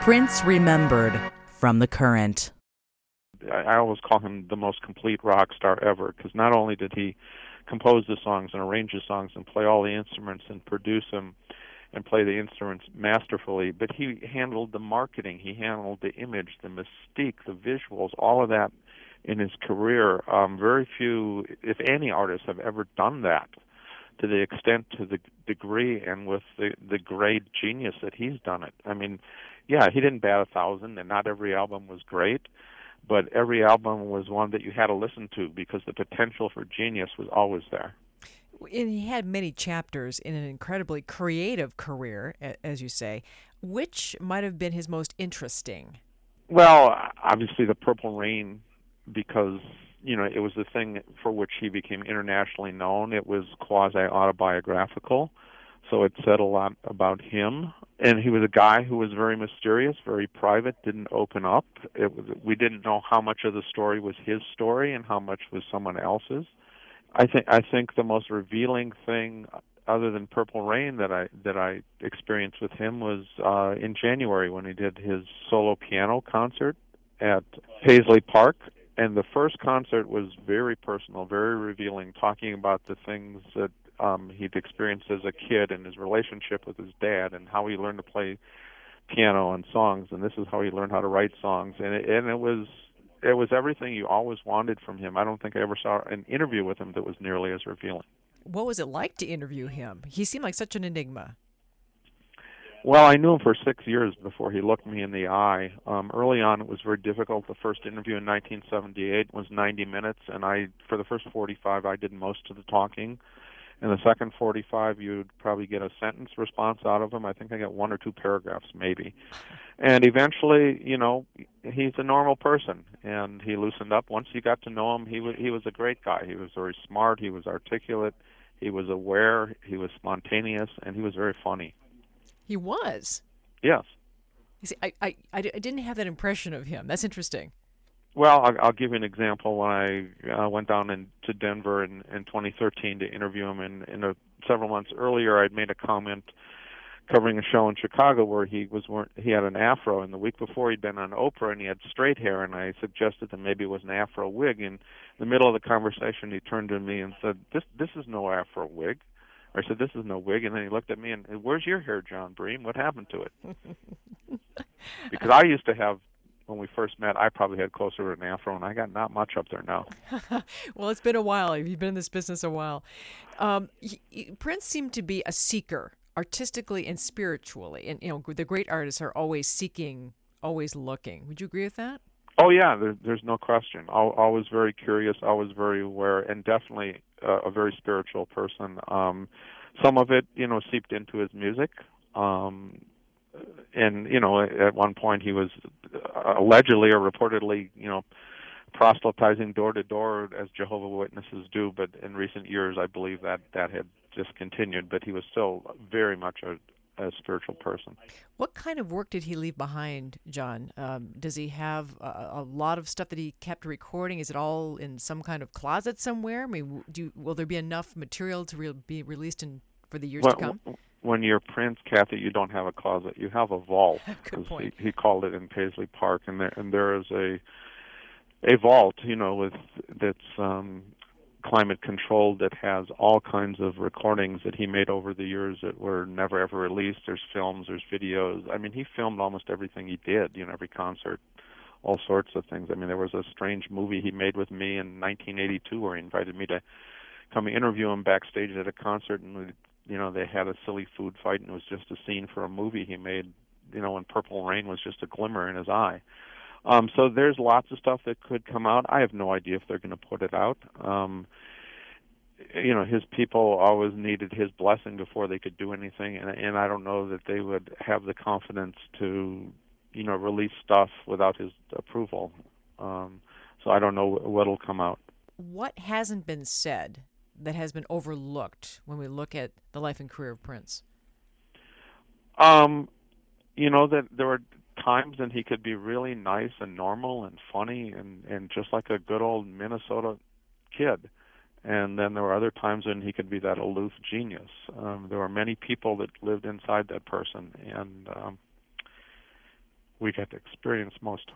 Prince Remembered from The Current. I always call him the most complete rock star ever because not only did he compose the songs and arrange the songs and play all the instruments and produce them and play the instruments masterfully, but he handled the marketing, he handled the image, the mystique, the visuals, all of that in his career. Um, very few, if any, artists have ever done that to the extent, to the degree, and with the the great genius that he's done it. I mean, yeah, he didn't bat a thousand, and not every album was great, but every album was one that you had to listen to because the potential for genius was always there. And he had many chapters in an incredibly creative career, as you say. Which might have been his most interesting? Well, obviously, the Purple Rain, because you know, it was the thing for which he became internationally known. It was quasi autobiographical, so it said a lot about him. And he was a guy who was very mysterious, very private, didn't open up. It was we didn't know how much of the story was his story and how much was someone else's. I think I think the most revealing thing other than Purple Rain that I that I experienced with him was uh in January when he did his solo piano concert at Paisley Park and the first concert was very personal, very revealing, talking about the things that um, he'd experienced as a kid and his relationship with his dad and how he learned to play piano and songs. And this is how he learned how to write songs. And it, and it was it was everything you always wanted from him. I don't think I ever saw an interview with him that was nearly as revealing. What was it like to interview him? He seemed like such an enigma. Well, I knew him for six years before he looked me in the eye. Um, early on, it was very difficult. The first interview in 1978 was 90 minutes, and I, for the first 45, I did most of the talking. In the second 45, you'd probably get a sentence response out of him. I think I got one or two paragraphs, maybe. And eventually, you know, he's a normal person, and he loosened up. Once you got to know him, he was he was a great guy. He was very smart. He was articulate. He was aware. He was spontaneous, and he was very funny. He was. Yes. You see, I, I, I didn't have that impression of him. That's interesting. Well, I'll, I'll give you an example. When I uh, went down in, to Denver in, in 2013 to interview him, and in a, several months earlier, I'd made a comment covering a show in Chicago where he was he had an afro, and the week before he'd been on Oprah and he had straight hair, and I suggested that maybe it was an afro wig. And in the middle of the conversation, he turned to me and said, "This this is no afro wig." I said, "This is no wig," and then he looked at me and, "Where's your hair, Jon Bream? What happened to it?" because I used to have when we first met, I probably had closer to an afro, and I got not much up there now. well, it's been a while. You've been in this business a while. Um, he, he, Prince seemed to be a seeker, artistically and spiritually, and you know the great artists are always seeking, always looking. Would you agree with that? Oh yeah, there, there's no question. I Always very curious, always very aware, and definitely a, very spiritual person. Um, some of it, you know, seeped into his music. Um, and you know, at one point he was uh, allegedly or reportedly, you know, proselytizing door to door as Jehovah Witnesses do. But in recent years, I believe that that had discontinued. But he was still very much a, a spiritual person. What kind of work did he leave behind, John? Um, does he have a, a, lot of stuff that he kept recording? Is it all in some kind of closet somewhere? I mean, do will there be enough material to re- be released in for the years well, to come? When you're Prince, Kathy, you don't have a closet. You have a vault. Good point. He, he called it in Paisley Park, and there and there is a a vault, you know, with that's um climate control that has all kinds of recordings that he made over the years that were never ever released. There's films, there's videos. I mean, he filmed almost everything he did, you know, every concert, all sorts of things. I mean, there was a strange movie he made with me in 1982 where he invited me to come interview him backstage at a concert and you know, they had a silly food fight and it was just a scene for a movie he made, you know, when Purple Rain was just a glimmer in his eye. Um, so there's lots of stuff that could come out. I have no idea if they're going to put it out. Um, you know, his people always needed his blessing before they could do anything, and, and I don't know that they would have the confidence to, you know, release stuff without his approval. Um, so I don't know what'll come out. What hasn't been said that has been overlooked when we look at the life and career of Prince? Um, you know that there were times and he could be really nice and normal and funny and and just like a good old Minnesota kid. And then there were other times when he could be that aloof genius. Um, there were many people that lived inside that person, and um, we got to experience most